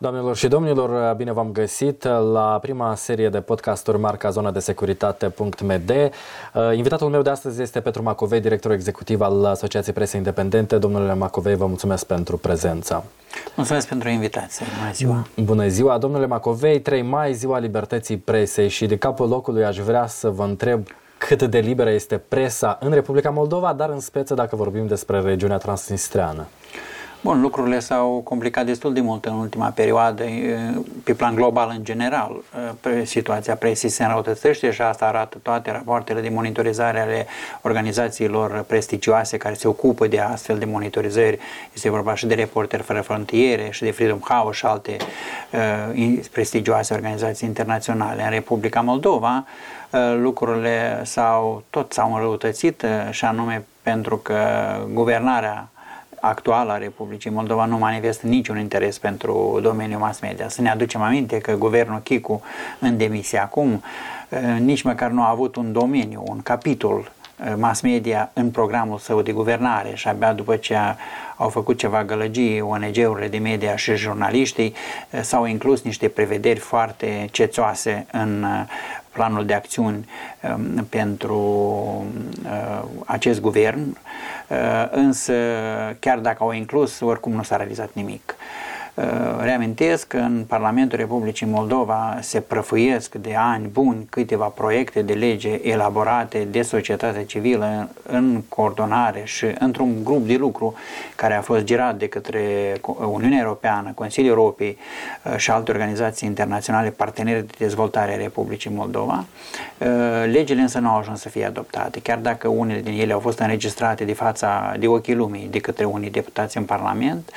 Doamnelor și domnilor, bine v-am găsit la prima serie de podcasturi marca zona de securitate.md. Invitatul meu de astăzi este Petru Macovei, director executiv al Asociației Presei Independente. Domnule Macovei, vă mulțumesc pentru prezența. Mulțumesc pentru invitație. Bună ziua! Bună ziua! Domnule Macovei, 3 mai, ziua libertății presei și de capul locului aș vrea să vă întreb cât de liberă este presa în Republica Moldova, dar în speță dacă vorbim despre regiunea transnistreană. Bun, lucrurile s-au complicat destul de mult în ultima perioadă, pe plan global în general. Situația presii se înrăutățește și asta arată toate rapoartele de monitorizare ale organizațiilor prestigioase care se ocupă de astfel de monitorizări. Este vorba și de Reporteri Fără Frontiere și de Freedom House și alte uh, prestigioase organizații internaționale. În Republica Moldova uh, lucrurile s-au, tot s-au înrăutățit uh, și anume pentru că guvernarea actuală a Republicii Moldova nu manifestă niciun interes pentru domeniul mass media. Să ne aducem aminte că guvernul Chicu în demisie acum eh, nici măcar nu a avut un domeniu, un capitol eh, mass media în programul său de guvernare și abia după ce a, au făcut ceva gălăgii ONG-urile de media și jurnaliștii eh, s-au inclus niște prevederi foarte cețoase în planul de acțiuni pentru acest guvern Uh, însă chiar dacă au inclus, oricum nu s-a realizat nimic. Uh, reamintesc că în Parlamentul Republicii Moldova se prăfuiesc de ani buni câteva proiecte de lege elaborate de societatea civilă în coordonare și într-un grup de lucru care a fost girat de către Uniunea Europeană, Consiliul Europei uh, și alte organizații internaționale parteneri de dezvoltare a Republicii Moldova. Uh, legile însă nu au ajuns să fie adoptate, chiar dacă unele din ele au fost înregistrate de fața de ochii lumii de către unii deputați în Parlament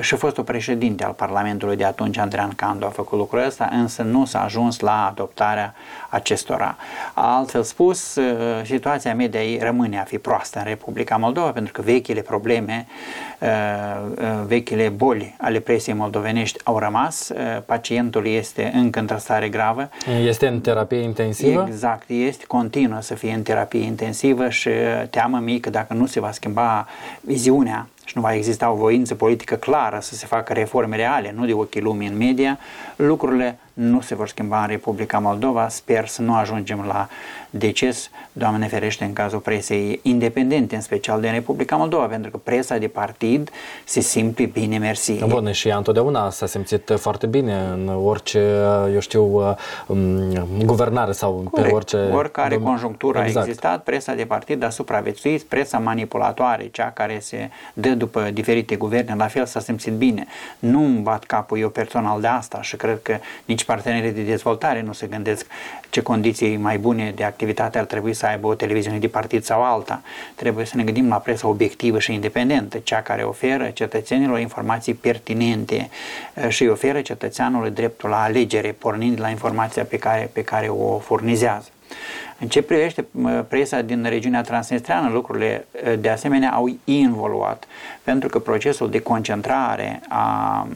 și a fost o președinte al Parlamentului de atunci, Andrean Candu, a făcut lucrul ăsta, însă nu s-a ajuns la adoptarea acestora. Altfel spus, uh, situația media rămâne a fi proastă în Republica Moldova, pentru că vechile probleme, uh, uh, vechile boli ale presiei moldovenești au rămas, pacientul este încă într-o stare gravă. Este în terapie intensivă? Exact, este, continuă să fie în terapie intensivă și teamă mică dacă nu se va schimba viziunea și nu va exista o voință politică clară să se facă reforme reale, nu de ochii lumii în media, lucrurile nu se vor schimba în Republica Moldova. Sper să nu ajungem la deces, Doamne ferește, în cazul presei independente, în special din Republica Moldova, pentru că presa de partid se simte bine mersi. Bun, și ea întotdeauna s-a simțit foarte bine în orice, eu știu, um, guvernare sau Corect. pe orice... Oricare dom- conjunctură exact. a existat, presa de partid a supraviețuit, presa manipulatoare, cea care se dă după diferite guverne, la fel s-a simțit bine. Nu îmi bat capul eu personal de asta și cred că nici nici partenerii de dezvoltare nu se gândesc ce condiții mai bune de activitate ar trebui să aibă o televiziune de partid sau alta. Trebuie să ne gândim la presa obiectivă și independentă, cea care oferă cetățenilor informații pertinente eh, și oferă cetățeanului dreptul la alegere, pornind la informația pe care, pe care o furnizează. În ce privește presa din regiunea transnistreană, lucrurile de asemenea au involuat, pentru că procesul de concentrare a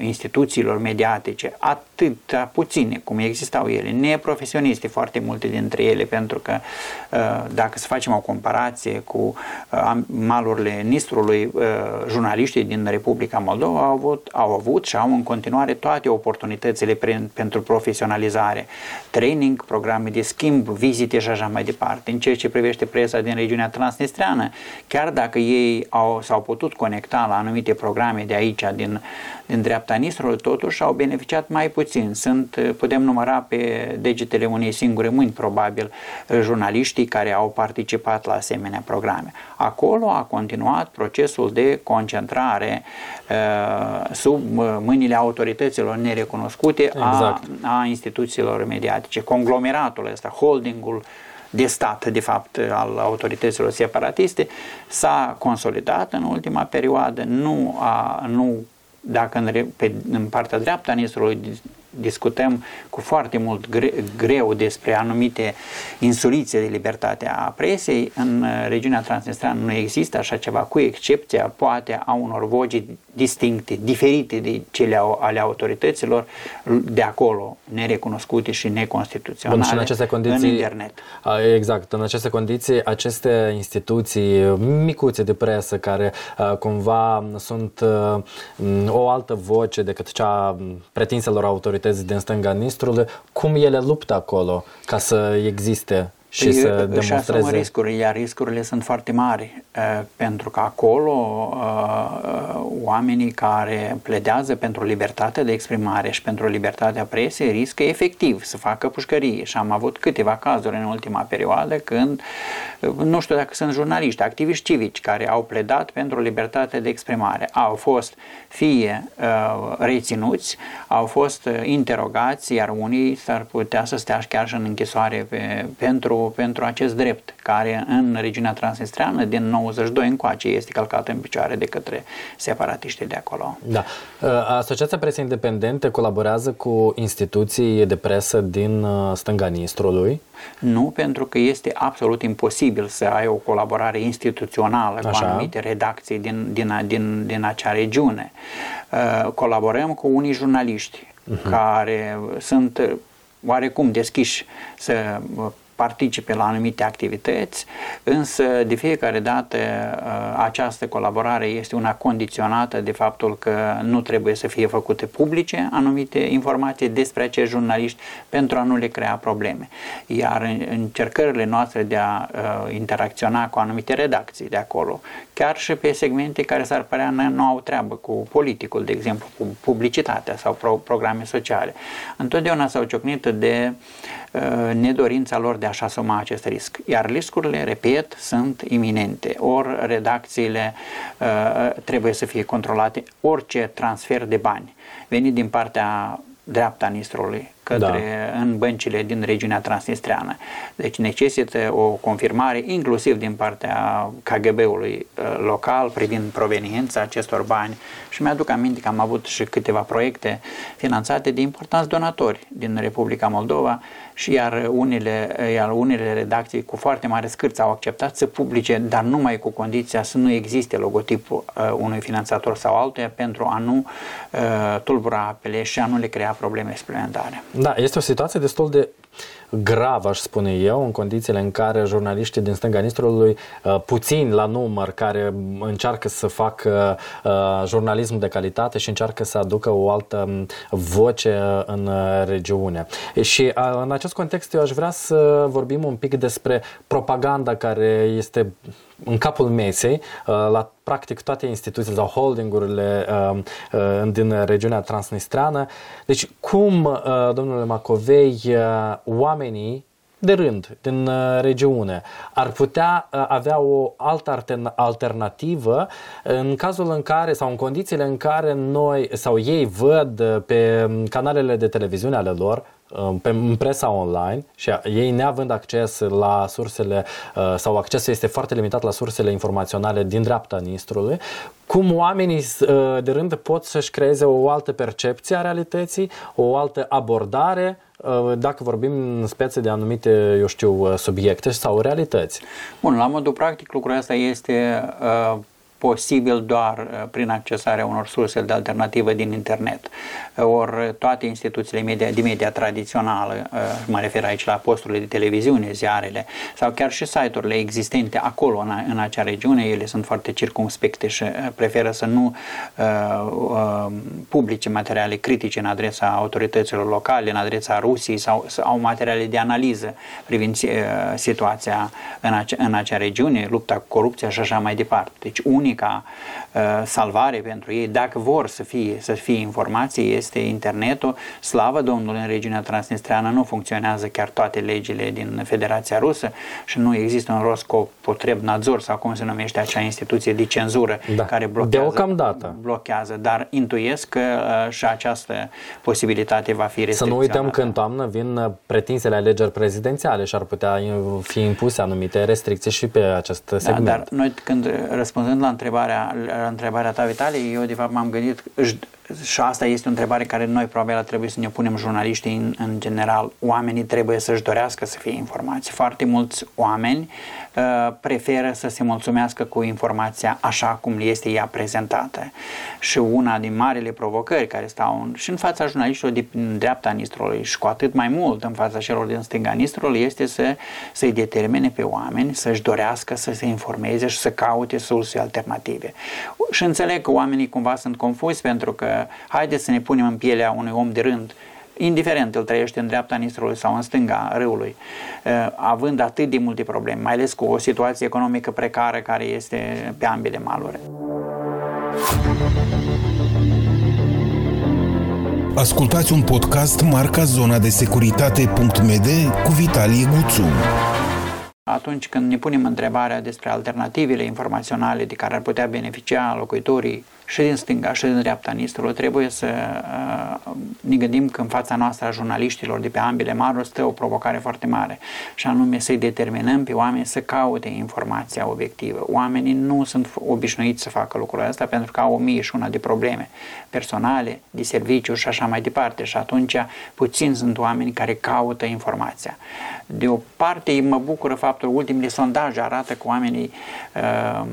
instituțiilor mediatice, atât puține cum existau ele, neprofesioniste foarte multe dintre ele, pentru că dacă să facem o comparație cu malurile Nistrului, jurnaliștii din Republica Moldova au avut, au avut și au în continuare toate oportunitățile pentru profesionalizare, training, programe de schimb, vizite și așa mai departe. În ceea ce privește presa din regiunea transnistreană, chiar dacă ei au, s-au putut conecta la anumite programe de aici, din, din dreapta Nistrului, totuși au beneficiat mai puțin. Sunt, putem număra pe degetele unei singure mâini, probabil, jurnaliștii care au participat la asemenea programe. Acolo a continuat procesul de concentrare uh, sub mâinile autorităților nerecunoscute exact. a, a instituțiilor mediatice. Conglomeratul ăsta, holdingul de stat, de fapt, al autorităților separatiste, s-a consolidat în ultima perioadă, nu, a, nu dacă în, pe, în partea dreaptă a Nistrului discutăm cu foarte mult gre- greu despre anumite insurițe de libertate a presei, în regiunea Transnistreană nu există așa ceva, cu excepția, poate, a unor voci distincte, diferite de cele ale autorităților de acolo, nerecunoscute și neconstituționale, Bun, și în, aceste condiții, în internet. Exact, în aceste condiții, aceste instituții micuțe de presă care cumva sunt o altă voce decât cea pretinselor autorități din stânga Nistrului, cum ele luptă acolo ca să existe și păi, să demonstreze. Și riscuri, iar riscurile sunt foarte mari, uh, pentru că acolo uh, oamenii care pledează pentru libertatea de exprimare și pentru libertatea presiei riscă efectiv să facă pușcărie și am avut câteva cazuri în ultima perioadă când, uh, nu știu dacă sunt jurnaliști, activiști civici care au pledat pentru libertatea de exprimare, au fost fie reținuți, au fost interogați, iar unii s-ar putea să stea chiar și în închisoare pe, pentru pentru, acest drept, care în regiunea transnistreană din 92 încoace este calcat în picioare de către separatiștii de acolo. Da. Uh, Asociația Presei Independente colaborează cu instituții de presă din uh, stânga Nistrului? Nu, pentru că este absolut imposibil să ai o colaborare instituțională Așa. cu anumite redacții din, din, din, din acea regiune. Uh, colaborăm cu unii jurnaliști uh-huh. care sunt oarecum deschiși să participe la anumite activități, însă de fiecare dată uh, această colaborare este una condiționată de faptul că nu trebuie să fie făcute publice anumite informații despre acești jurnaliști pentru a nu le crea probleme. Iar încercările noastre de a uh, interacționa cu anumite redacții de acolo, chiar și pe segmente care s-ar părea nu au treabă cu politicul, de exemplu, cu publicitatea sau pro- programe sociale, întotdeauna s-au ciocnit de uh, nedorința lor de a-și asuma acest risc. Iar riscurile, repet, sunt iminente. Ori redacțiile uh, trebuie să fie controlate, orice transfer de bani venit din partea dreapta Nistrului către da. în băncile din regiunea transnistreană. Deci necesită o confirmare inclusiv din partea KGB-ului uh, local privind proveniența acestor bani și mi-aduc aminte că am avut și câteva proiecte finanțate de importanți donatori din Republica Moldova și iar unele, iar unele redacții cu foarte mare scârță au acceptat să publice, dar numai cu condiția să nu existe logotipul uh, unui finanțator sau altuia pentru a nu uh, tulbura apele și a nu le crea probleme suplimentare. Da, este o situație destul de grav, aș spune eu, în condițiile în care jurnaliștii din stânga Nistrului, uh, puțini la număr, care încearcă să facă uh, jurnalism de calitate și încearcă să aducă o altă um, voce în regiune. Și uh, în acest context eu aș vrea să vorbim un pic despre propaganda care este în capul mesei la practic toate instituțiile sau holdingurile din regiunea transnistreană. Deci cum, domnule Macovei, oamenii de rând din uh, regiune ar putea uh, avea o altă alternativă în cazul în care sau în condițiile în care noi sau ei văd uh, pe canalele de televiziune ale lor pe presa online și ei neavând acces la sursele sau accesul este foarte limitat la sursele informaționale din dreapta Nistrului, cum oamenii de rând pot să-și creeze o altă percepție a realității, o altă abordare Uh, dacă vorbim în spețe de anumite, eu știu, uh, subiecte sau realități. Bun, la modul practic lucrul ăsta este uh, posibil doar uh, prin accesarea unor surse de alternativă din internet. Uh, ori toate instituțiile media, de media tradițională, uh, mă refer aici la posturile de televiziune, ziarele, sau chiar și site-urile existente acolo în, în acea regiune, ele sunt foarte circumspecte și preferă să nu uh, uh, publice materiale critice în adresa autorităților locale, în adresa Rusiei sau, sau au materiale de analiză privind uh, situația în acea, în acea regiune, lupta cu corupția și așa mai departe. Deci unii unica uh, salvare pentru ei, dacă vor să fie, să fie informații, este internetul. Slavă Domnului, în regiunea transnistreană nu funcționează chiar toate legile din Federația Rusă și nu există un Roscopotreb Nadzor sau cum se numește acea instituție de cenzură da. care blochează, Deocamdată. blochează, dar intuiesc că uh, și această posibilitate va fi Să nu uităm că în toamnă vin uh, pretinsele alegeri prezidențiale și ar putea fi impuse anumite restricții și pe acest segment. Da, dar noi când răspunzând la întrebarea, la întrebarea ta, Vitalie, eu de fapt m-am gândit, își, și asta este o întrebare care noi probabil trebuie să ne punem jurnaliștii în, în general. Oamenii trebuie să-și dorească să fie informați. Foarte mulți oameni uh, preferă să se mulțumească cu informația așa cum este ea prezentată. Și una din marile provocări care stau în, și în fața jurnaliștilor din dreapta Nistrului și cu atât mai mult în fața celor din stânga Nistrului este să, să-i determine pe oameni să-și dorească să se informeze și să caute surse alternative. Și înțeleg că oamenii cumva sunt confuzi pentru că haideți să ne punem în pielea unui om de rând indiferent îl trăiește în dreapta Nistrului sau în stânga râului, uh, având atât de multe probleme, mai ales cu o situație economică precară care este pe ambele maluri. Ascultați un podcast marca Zona de Securitate.md cu Vitalie Guțu. Atunci când ne punem întrebarea despre alternativele informaționale de care ar putea beneficia locuitorii și din stânga și din dreapta Nistrului, trebuie să uh, ne gândim că în fața noastră a jurnaliștilor de pe ambele maruri stă o provocare foarte mare și anume să-i determinăm pe oameni să caute informația obiectivă. Oamenii nu sunt obișnuiți să facă lucrul ăsta pentru că au o mie și una de probleme personale, de serviciu și așa mai departe și atunci puțin sunt oameni care caută informația. De o parte mă bucură faptul că ultimele sondaje arată că oamenii uh,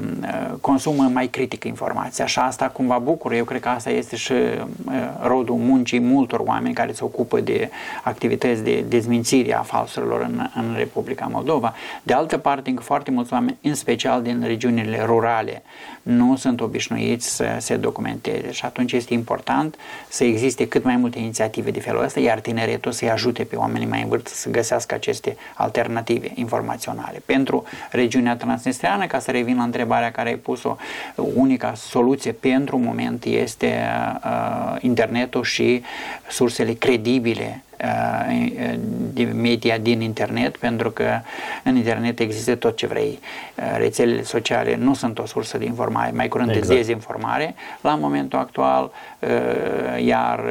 consumă mai critic informația și asta cumva bucură. Eu cred că asta este și uh, rodul muncii multor oameni care se ocupă de activități de dezmințire a falsurilor în, în Republica Moldova. De altă parte, încă foarte mulți oameni, în special din regiunile rurale, nu sunt obișnuiți să se documenteze și atunci este important să existe cât mai multe inițiative de felul ăsta, iar tineretul să-i ajute pe oamenii mai în vârstă să găsească aceste alternative informaționale. Pentru regiunea transnistreană, ca să revin la întrebarea care ai pus-o, unica soluție pentru moment este uh, internetul și sursele credibile. Uh, de media din internet, pentru că în internet există tot ce vrei. Uh, rețelele sociale nu sunt o sursă de informare, mai curând exact. de dezinformare la momentul actual, uh, iar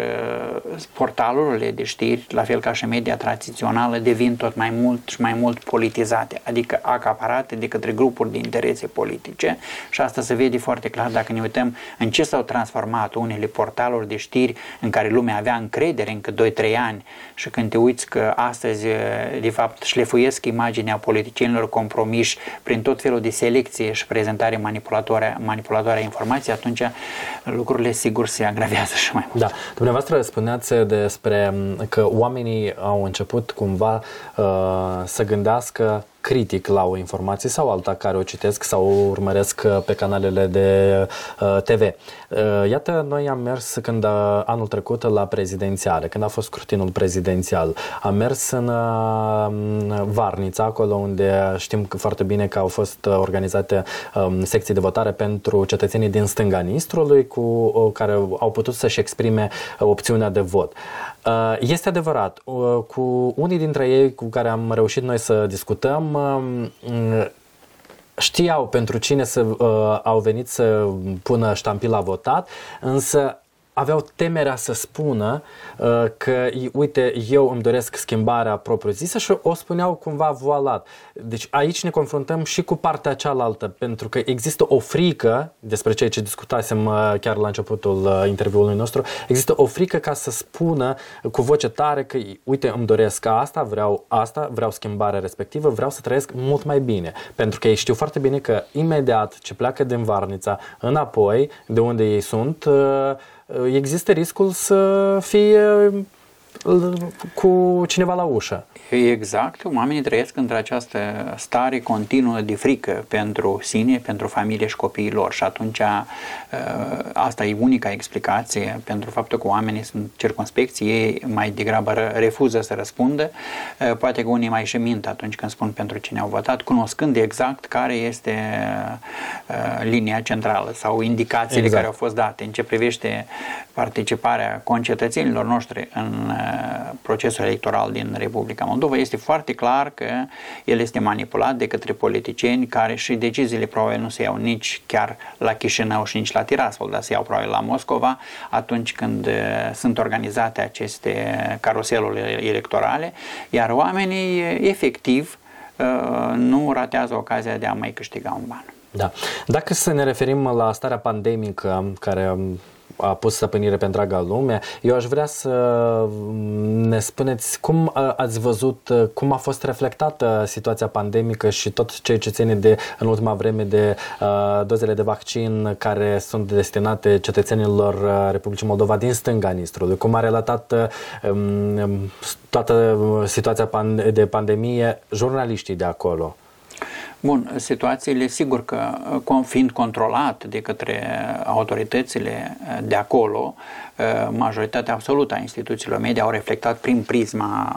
portalurile de știri, la fel ca și media tradițională, devin tot mai mult și mai mult politizate, adică acaparate de către grupuri de interese politice și asta se vede foarte clar dacă ne uităm în ce s-au transformat unele portaluri de știri în care lumea avea încredere încă 2-3 ani și când te uiți că astăzi, de fapt, șlefuiesc imaginea politicienilor compromiși prin tot felul de selecție și prezentare manipulatoare, manipulatoare a informației, atunci lucrurile sigur se agravează și mai mult. Da. Dumneavoastră spuneați despre că oamenii au început cumva uh, să gândească critic la o informație sau alta care o citesc sau o urmăresc uh, pe canalele de uh, TV. Uh, iată, noi am mers când anul trecut la prezidențiale, când a fost scrutinul prezidențial. Am mers în Varnița, acolo unde știm foarte bine că au fost organizate um, secții de votare pentru cetățenii din stânga Nistrului, cu care au putut să-și exprime opțiunea de vot. Este adevărat, cu unii dintre ei cu care am reușit noi să discutăm, Mm, știau pentru cine să, uh, au venit să pună ștampila votat, însă aveau temerea să spună uh, că, uite, eu îmi doresc schimbarea propriu-zisă și o spuneau cumva voalat. Deci aici ne confruntăm și cu partea cealaltă, pentru că există o frică, despre ceea ce discutasem uh, chiar la începutul uh, interviului nostru, există o frică ca să spună cu voce tare că, uite, îmi doresc asta, vreau asta, vreau schimbarea respectivă, vreau să trăiesc mult mai bine. Pentru că ei știu foarte bine că imediat ce pleacă din Varnița înapoi, de unde ei sunt, uh, există riscul să fie cu cineva la ușă. Exact, oamenii trăiesc într-această stare continuă de frică pentru sine, pentru familie și copiii lor și atunci uh, asta e unica explicație pentru faptul că oamenii sunt circunspecții, ei mai degrabă refuză să răspundă, uh, poate că unii mai și mint atunci când spun pentru cine au votat, cunoscând exact care este uh, linia centrală sau indicațiile exact. care au fost date în ce privește participarea concetățenilor noștri în procesul electoral din Republica Moldova, este foarte clar că el este manipulat de către politicieni care și deciziile probabil nu se iau nici chiar la Chișinău și nici la Tiraspol, dar se iau probabil la Moscova atunci când uh, sunt organizate aceste caroseluri electorale, iar oamenii uh, efectiv uh, nu ratează ocazia de a mai câștiga un ban. Da. Dacă să ne referim la starea pandemică care a pus stăpânire pe întreaga lume. Eu aș vrea să ne spuneți cum ați văzut, cum a fost reflectată situația pandemică și tot ceea ce ține de, în ultima vreme de uh, dozele de vaccin care sunt destinate cetățenilor Republicii Moldova din stânga Nistrului. Cum a relatat um, toată situația de pandemie jurnaliștii de acolo? Bun, situațiile, sigur că fiind controlat de către autoritățile de acolo, Uh, majoritatea absolută a instituțiilor media au reflectat prin prisma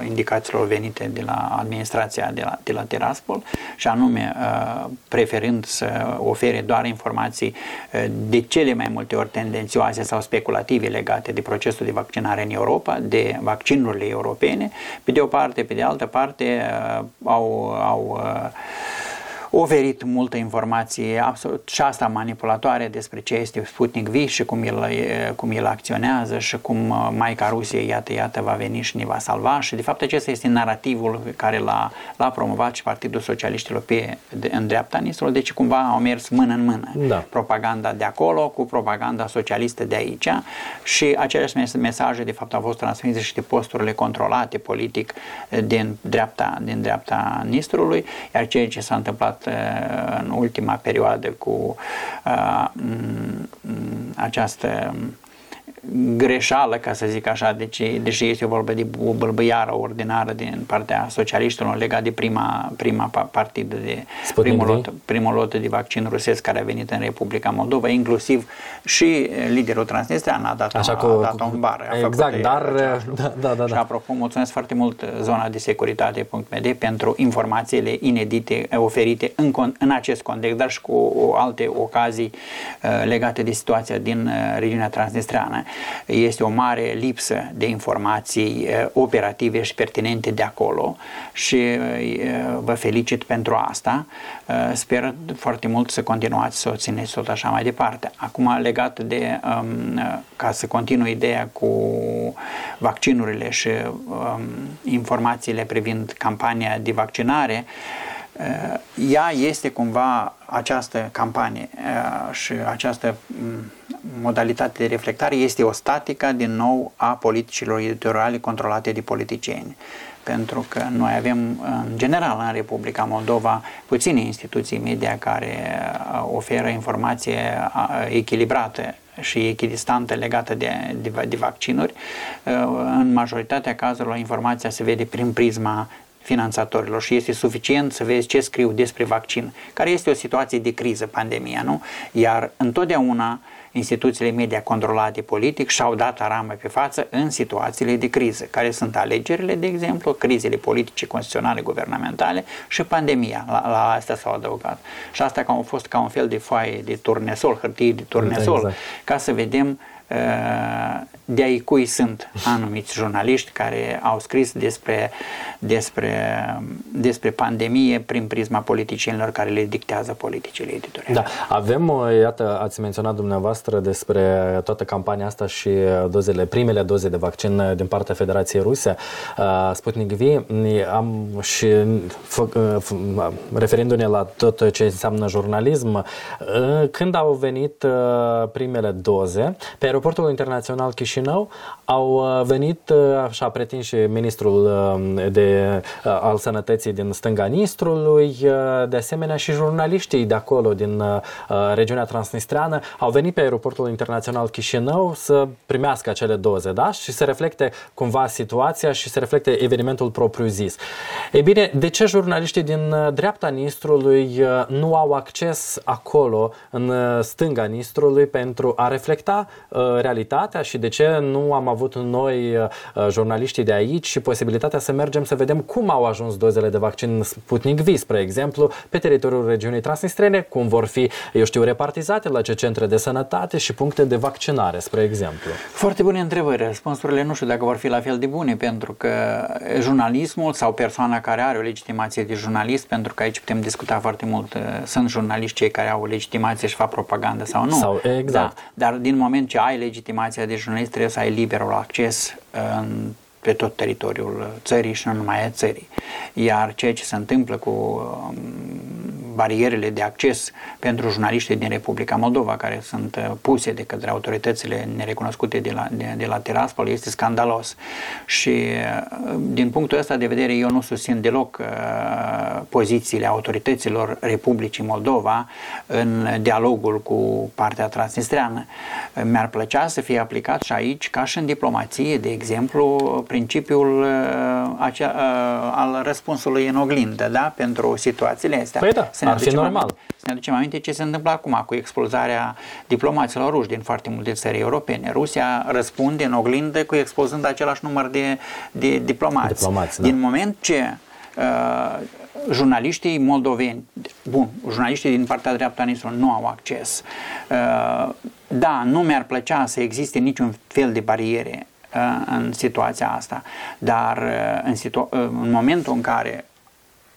uh, indicațiilor venite de la administrația de la, de la Tiraspol și anume uh, preferând să ofere doar informații de cele mai multe ori tendențioase sau speculative legate de procesul de vaccinare în Europa, de vaccinurile europene, pe de o parte, pe de altă parte au, au oferit multă informație absolut și asta manipulatoare despre ce este Sputnik V și cum el, cum el acționează și cum uh, Maica Rusiei, iată, iată, va veni și ne va salva. Și de fapt acesta este narativul care l-a, l-a promovat și Partidul Socialiștilor pe, de, în dreapta Nistrului, deci cumva au mers mână în mână da. propaganda de acolo cu propaganda socialistă de aici. Și aceleași mesaje de fapt au fost transmise și de posturile controlate politic din dreapta, din dreapta Nistrului, iar ceea ce s-a întâmplat întâmplat în ultima perioadă cu uh, această greșeală, ca să zic așa, deci, deși este vorba de o bălbăiară ordinară din partea socialiștilor legat de prima, prima partidă de primul lot, primul lot de vaccin rusesc care a venit în Republica Moldova, inclusiv și liderul transnistrean a dat, așa cu, a dat un bar. A exact, dar... Da, da, da, și apropo, mulțumesc foarte mult zona de securitate.md pentru informațiile inedite oferite în, în acest context, dar și cu alte ocazii uh, legate de situația din uh, regiunea transnistreană este o mare lipsă de informații eh, operative și pertinente de acolo și eh, vă felicit pentru asta. Eh, sper foarte mult să continuați să o țineți tot așa mai departe. Acum legat de, ca să continui ideea cu vaccinurile și informațiile privind campania de vaccinare, ea este cumva această campanie și această mm, modalitate de reflectare este o statică, din nou, a politicilor editoriale controlate de politicieni. Pentru că noi avem, în general, în Republica Moldova, puține instituții media care oferă informație echilibrată și echidistantă legată de, de, de vaccinuri. În majoritatea cazurilor, informația se vede prin prisma finanțatorilor și este suficient să vezi ce scriu despre vaccin, care este o situație de criză, pandemia, nu? Iar întotdeauna instituțiile media controlate politic și-au dat aramă pe față în situațiile de criză, care sunt alegerile, de exemplu, crizele politice, constituționale, guvernamentale și pandemia. La, la asta s-au adăugat. Și asta ca a fost ca un fel de foaie de turnesol, hârtie de turnesol, exact. ca să vedem uh, de ai cui sunt anumiți jurnaliști care au scris despre, despre, despre pandemie prin prisma politicienilor care le dictează politicile editoriale. Da, avem, iată, ați menționat dumneavoastră despre toată campania asta și dozele, primele doze de vaccin din partea Federației Ruse, uh, Sputnik V, am și referindu-ne la tot ce înseamnă jurnalism, uh, când au venit uh, primele doze, pe aeroportul internațional Chișinău Chișinău, au uh, venit, uh, așa pretins și ministrul uh, de, al sănătății din stânga Nistrului, de asemenea și jurnaliștii de acolo, din regiunea transnistreană, au venit pe aeroportul internațional Chișinău să primească acele doze, da? Și să reflecte cumva situația și să reflecte evenimentul propriu-zis. Ei bine, de ce jurnaliștii din dreapta Nistrului nu au acces acolo, în stânga Nistrului, pentru a reflecta realitatea și de ce nu am avut noi, uh, jurnaliștii de aici, și posibilitatea să mergem să vedem cum au ajuns dozele de vaccin Sputnik V, spre exemplu, pe teritoriul regiunii Transnistrene, cum vor fi, eu știu, repartizate la ce centre de sănătate și puncte de vaccinare, spre exemplu? Foarte bune întrebări. Răspunsurile nu știu dacă vor fi la fel de bune, pentru că jurnalismul sau persoana care are o legitimație de jurnalist, pentru că aici putem discuta foarte mult, uh, sunt jurnaliști cei care au o legitimație și fac propagandă sau nu. Sau, exact. Da, dar din moment ce ai legitimația de jurnalist, trebuie să ai liberul acces în pe tot teritoriul țării și nu numai a țării. Iar ceea ce se întâmplă cu um, barierele de acces pentru jurnaliștii din Republica Moldova, care sunt uh, puse de către autoritățile nerecunoscute de la, de, de la Tiraspol, este scandalos. Și uh, din punctul ăsta de vedere, eu nu susțin deloc uh, pozițiile autorităților Republicii Moldova în dialogul cu partea transnistreană. Mi-ar plăcea să fie aplicat și aici, ca și în diplomație, de exemplu, principiul uh, acea, uh, al răspunsului în oglindă, da? pentru situațiile astea. Păi da, să ne ar fi normal. Aminte, să ne aducem aminte ce se întâmplă acum cu expulzarea diplomaților ruși din foarte multe țări europene. Rusia răspunde în oglindă cu expulzând același număr de, de diplomați. diplomați da. Din moment ce uh, jurnaliștii moldoveni, bun, jurnaliștii din partea dreaptă a nu au acces. Uh, da, nu mi-ar plăcea să existe niciun fel de bariere uh, în situația asta, dar uh, în, situ- în momentul în care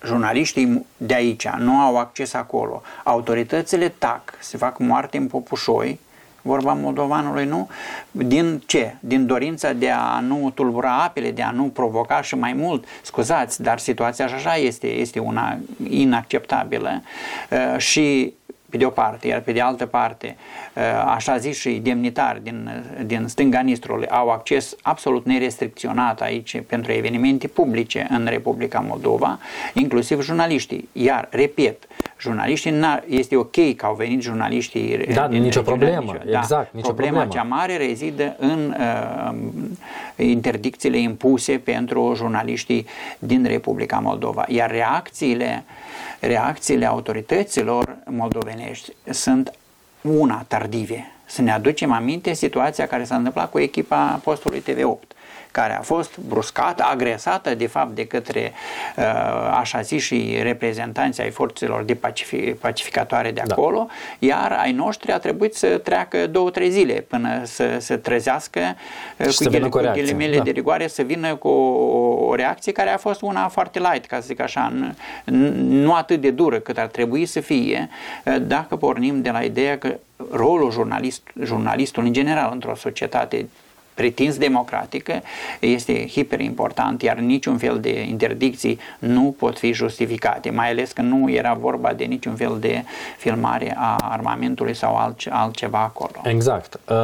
jurnaliștii de aici nu au acces acolo, autoritățile tac, se fac moarte în popușoi, vorba moldovanului, nu? Din ce? Din dorința de a nu tulbura apele, de a nu provoca și mai mult. Scuzați, dar situația așa este, este una inacceptabilă uh, și pe de o parte, iar pe de altă parte, uh, așa zis și demnitari din, din stânga Nistrului au acces absolut nerestricționat aici pentru evenimente publice în Republica Moldova, inclusiv jurnaliștii. Iar, repet, jurnaliștii, este ok că au venit jurnaliștii Da, din nicio problemă, da, exact, nicio problema problemă. cea mare rezidă în uh, interdicțiile impuse pentru jurnaliștii din Republica Moldova. Iar reacțiile reacțiile autorităților moldovenești sunt una tardive. Să ne aducem aminte situația care s-a întâmplat cu echipa postului TV8 care a fost bruscată, agresată de fapt de către uh, așa zis și reprezentanții ai forțelor de pacific, pacificatoare de da. acolo, da. iar ai noștri a trebuit să treacă două, trei zile până să se trezească uh, cu, ghele, cu ghilimele da. de rigoare, să vină cu o, o reacție care a fost una foarte light, ca să zic așa, nu atât de dură cât ar trebui să fie uh, dacă pornim de la ideea că rolul jurnalist, jurnalistului în general într-o societate pretins democratică este hiperimportant, iar niciun fel de interdicții nu pot fi justificate, mai ales că nu era vorba de niciun fel de filmare a armamentului sau alt, altceva acolo. Exact. Uh,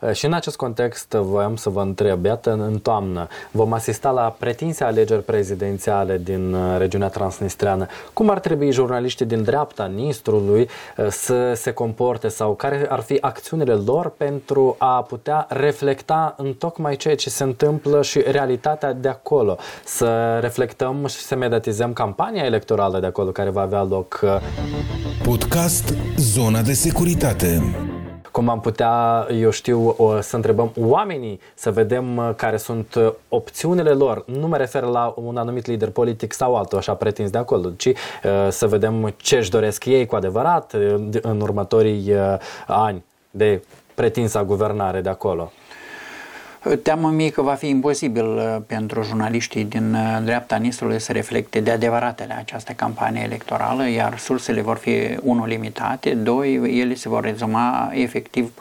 uh, și în acest context voiam să vă întreb, iată, în toamnă vom asista la pretinse alegeri prezidențiale din uh, regiunea transnistreană. Cum ar trebui jurnaliștii din dreapta Nistrului uh, să se comporte sau care ar fi acțiunile lor pentru a putea reflecta în tocmai ceea ce se întâmplă și realitatea de acolo. Să reflectăm și să mediatizăm campania electorală de acolo care va avea loc. Uh, Podcast Zona de Securitate cum am putea, eu știu, să întrebăm oamenii, să vedem uh, care sunt uh, opțiunile lor. Nu mă refer la un anumit lider politic sau altul, așa pretins de acolo, ci să vedem ce își doresc ei cu adevărat în următorii ani de pretinsa guvernare de acolo. Teamă mie că va fi imposibil uh, pentru jurnaliștii din uh, dreapta Nistrului să reflecte de adevăratele această campanie electorală, iar sursele vor fi, unul, limitate, doi, ele se vor rezuma efectiv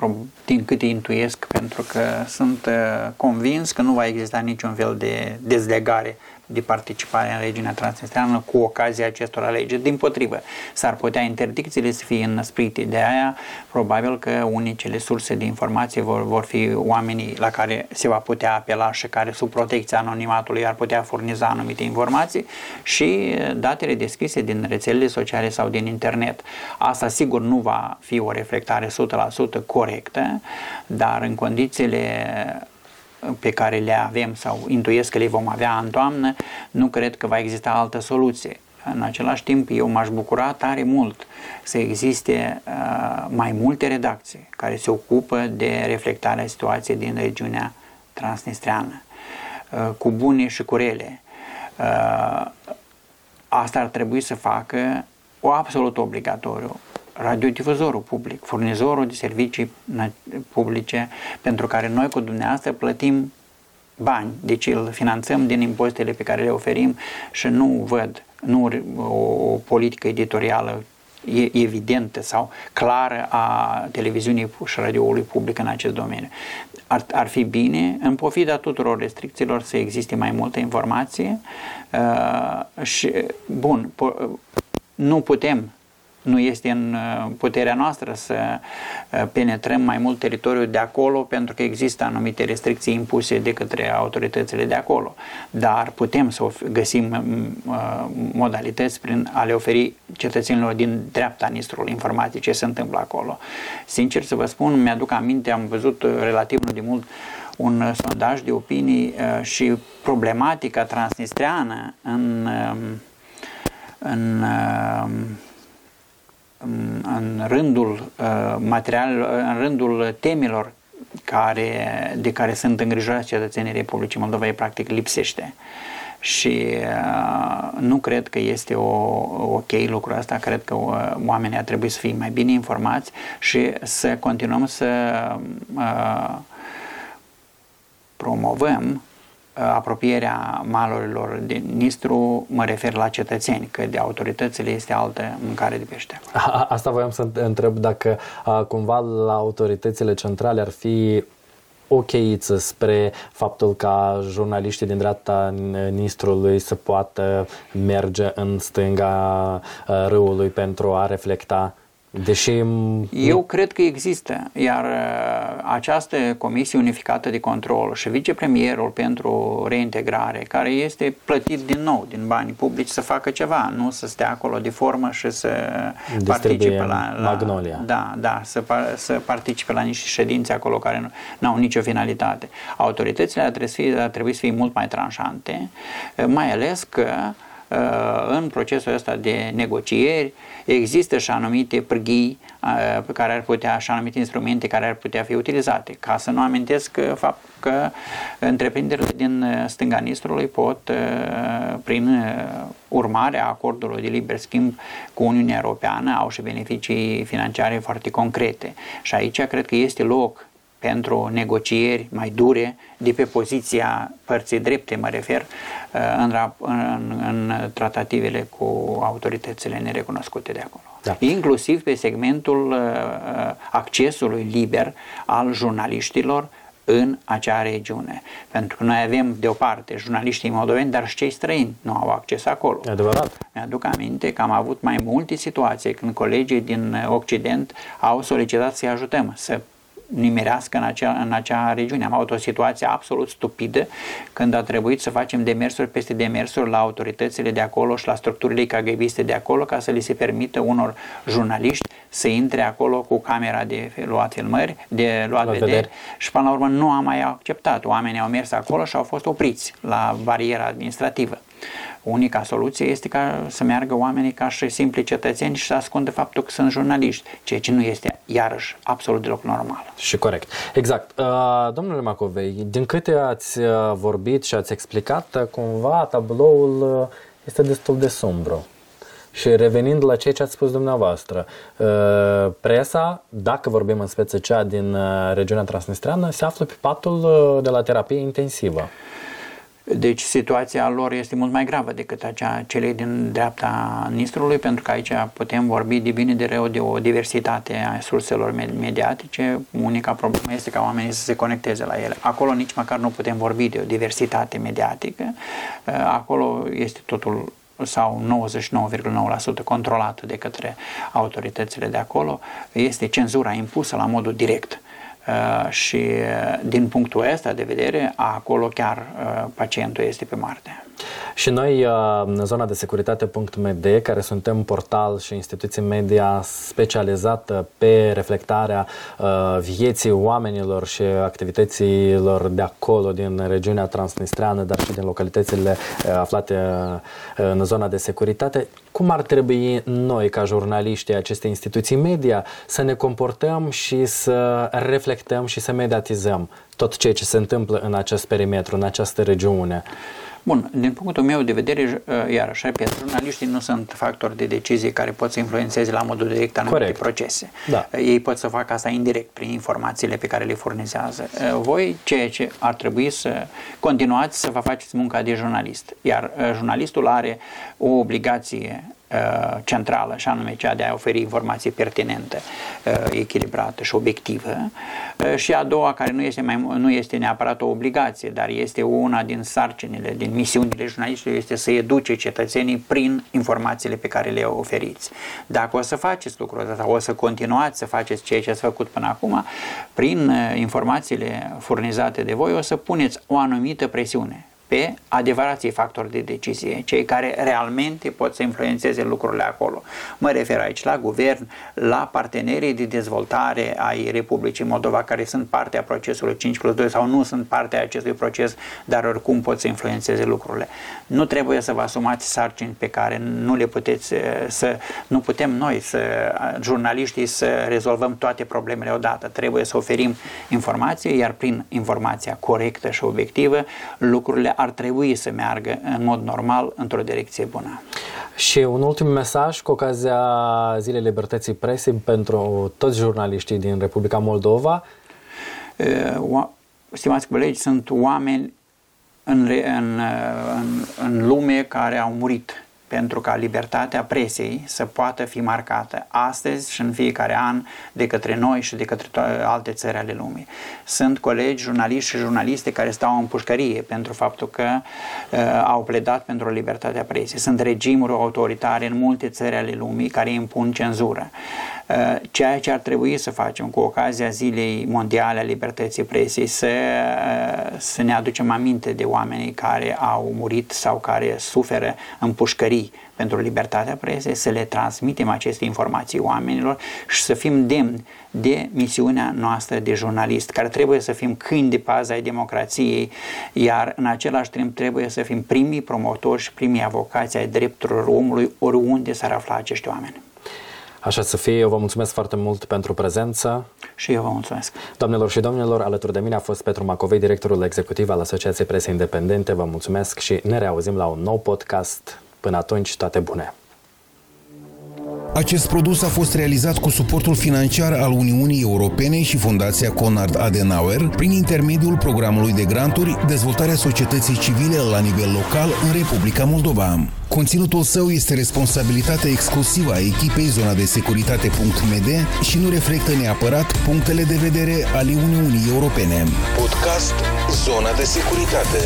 din câte intuiesc, pentru că sunt uh, convins că nu va exista niciun fel de dezlegare de participare în regiunea transnistreană cu ocazia acestor alegeri. Din potrivă, s-ar putea interdicțiile să fie înăsprite. De aia, probabil că unicele surse de informație vor, vor fi oamenii la care se va putea apela și care, sub protecția anonimatului, ar putea furniza anumite informații și datele deschise din rețelele sociale sau din internet. Asta, sigur, nu va fi o reflectare 100% corectă, dar în condițiile pe care le avem sau intuiesc că le vom avea în toamnă, nu cred că va exista altă soluție. În același timp, eu m-aș bucura tare mult să existe uh, mai multe redacții care se ocupă de reflectarea situației din regiunea transnistreană, uh, cu bune și cu rele. Uh, asta ar trebui să facă o absolut obligatoriu radiodifuzorul public, furnizorul de servicii publice pentru care noi cu dumneavoastră plătim bani, deci îl finanțăm din impozitele pe care le oferim și nu văd nu o, o politică editorială evidentă sau clară a televiziunii și radioului public în acest domeniu. Ar, ar fi bine, în pofida tuturor restricțiilor, să existe mai multă informație uh, și, bun, po- nu putem nu este în puterea noastră să penetrăm mai mult teritoriul de acolo pentru că există anumite restricții impuse de către autoritățile de acolo. Dar putem să găsim modalități prin a le oferi cetățenilor din dreapta Nistrului informații ce se întâmplă acolo. Sincer să vă spun, mi-aduc aminte, am văzut relativ de mult un sondaj de opinii și problematica transnistreană în, în în rândul material, în rândul temelor care, de care sunt îngrijorați cetățenii Republicii Moldova, practic lipsește. Și uh, nu cred că este o, ok lucrul ăsta, cred că uh, oamenii ar trebui să fie mai bine informați și să continuăm să uh, promovăm Uh, apropierea malurilor din Nistru, mă refer la cetățeni, că de autoritățile este altă mâncare de pește. Asta voiam să întreb dacă cumva la autoritățile centrale ar fi o cheiță spre faptul ca jurnaliștii din dreapta Nistrului să poată merge în stânga râului pentru a reflecta Deși... Eu cred că există, iar uh, această Comisie Unificată de Control și vicepremierul pentru reintegrare, care este plătit din nou din banii publici să facă ceva, nu să stea acolo de formă și să participe la, la Magnolia. Da, da, să, să participe la niște ședințe acolo care nu au nicio finalitate. Autoritățile ar trebui, să fie, ar trebui să fie mult mai tranșante, mai ales că uh, în procesul ăsta de negocieri există și anumite pârghii pe care ar putea, și anumite instrumente care ar putea fi utilizate. Ca să nu amintesc fapt că întreprinderile din stânga Nistrului pot, prin urmarea acordului de liber schimb cu Uniunea Europeană, au și beneficii financiare foarte concrete. Și aici cred că este loc pentru negocieri mai dure de pe poziția părții drepte, mă refer, uh, în, în, în tratativele cu autoritățile nerecunoscute de acolo. Da. Inclusiv pe segmentul uh, uh, accesului liber al jurnaliștilor în acea regiune. Pentru că noi avem, de o parte, jurnaliștii moldoveni, dar și cei străini nu au acces acolo. E adevărat. Mi-aduc aminte că am avut mai multe situații când colegii din Occident au solicitat să-i ajutăm să nimerească în acea, în acea regiune. Am avut o situație absolut stupidă când a trebuit să facem demersuri peste demersuri la autoritățile de acolo și la structurile KGBiste de acolo ca să li se permită unor jurnaliști să intre acolo cu camera de luat filmări, de luat la vederi vedere. și până la urmă nu am mai acceptat. Oamenii au mers acolo și au fost opriți la bariera administrativă. Unica soluție este ca să meargă oamenii ca și simpli cetățeni și să ascundă faptul că sunt jurnaliști, ceea ce nu este iarăși absolut deloc normal. Și corect. Exact. Uh, domnule Macovei, din câte ați uh, vorbit și ați explicat, uh, cumva tabloul este destul de sombru. Și revenind la ceea ce ați spus dumneavoastră, presa, dacă vorbim în speță cea din regiunea transnistreană, se află pe patul de la terapie intensivă. Deci situația lor este mult mai gravă decât acea celei din dreapta Nistrului, pentru că aici putem vorbi de bine de rău de o diversitate a surselor mediatice. Unica problemă este ca oamenii să se conecteze la ele. Acolo nici măcar nu putem vorbi de o diversitate mediatică. Acolo este totul sau 99,9% controlată de către autoritățile de acolo, este cenzura impusă la modul direct Uh, și uh, din punctul ăsta de vedere, acolo chiar uh, pacientul este pe Marte. Și noi, în zona de securitate.md, care suntem portal și instituție media specializată pe reflectarea vieții oamenilor și activităților de acolo, din regiunea transnistreană, dar și din localitățile aflate în zona de securitate, cum ar trebui noi, ca jurnaliști acestei instituții media, să ne comportăm și să reflectăm și să mediatizăm tot ceea ce se întâmplă în acest perimetru, în această regiune? Bun, din punctul meu de vedere, uh, iarăși, repet, jurnaliștii nu sunt factori de decizie care pot să influențeze la modul direct anumite Corect. procese. Da. Uh, ei pot să facă asta indirect, prin informațiile pe care le furnizează. Uh, voi, ceea ce ar trebui să continuați să vă faceți munca de jurnalist. Iar jurnalistul are o obligație uh, centrală, și anume cea de a oferi informații pertinente, uh, echilibrată și obiectivă. Uh, și a doua, care nu este, mai, nu este neapărat o obligație, dar este una din sarcinile, din misiunile jurnalistului, este să educe cetățenii prin informațiile pe care le oferiți. Dacă o să faceți lucrul ăsta, o să continuați să faceți ceea ce ați făcut până acum, prin informațiile furnizate de voi, o să puneți o anumită presiune pe adevărații factori de decizie, cei care realmente pot să influențeze lucrurile acolo. Mă refer aici la guvern, la partenerii de dezvoltare ai Republicii Moldova, care sunt parte a procesului 5 plus 2 sau nu sunt parte a acestui proces, dar oricum pot să influențeze lucrurile. Nu trebuie să vă asumați sarcini pe care nu le puteți eh, să, nu putem noi, să, jurnaliștii, să rezolvăm toate problemele odată. Trebuie să oferim informație, iar prin informația corectă și obiectivă, lucrurile ar trebui să meargă în mod normal într-o direcție bună. Și un ultim mesaj cu ocazia Zilei Libertății Presei pentru toți jurnaliștii din Republica Moldova. Stimați colegi, sunt oameni în, în, în, în lume care au murit pentru ca libertatea presei să poată fi marcată astăzi și în fiecare an de către noi și de către alte țări ale lumii. Sunt colegi, jurnaliști și jurnaliste care stau în pușcărie pentru faptul că uh, au pledat pentru libertatea presei. Sunt regimuri autoritare în multe țări ale lumii care impun cenzură. Uh, ceea ce ar trebui să facem cu ocazia Zilei Mondiale a Libertății Presei, să, uh, să ne aducem aminte de oamenii care au murit sau care suferă în pușcării pentru libertatea presei, să le transmitem aceste informații oamenilor și să fim demni de misiunea noastră de jurnalist, care trebuie să fim câini de pază ai democrației, iar în același timp trebuie să fim primii promotori și primii avocați ai drepturilor omului oriunde s-ar afla acești oameni. Așa să fie, eu vă mulțumesc foarte mult pentru prezență. Și eu vă mulțumesc. Doamnelor și domnilor, alături de mine a fost Petru Macovei, directorul executiv al Asociației Presei Independente. Vă mulțumesc și ne reauzim la un nou podcast. Până atunci, toate bune! Acest produs a fost realizat cu suportul financiar al Uniunii Europene și Fundația Konrad Adenauer prin intermediul programului de granturi Dezvoltarea societății civile la nivel local în Republica Moldova. Conținutul său este responsabilitatea exclusivă a echipei zona de securitate.md și nu reflectă neapărat punctele de vedere ale Uniunii Europene. Podcast Zona de Securitate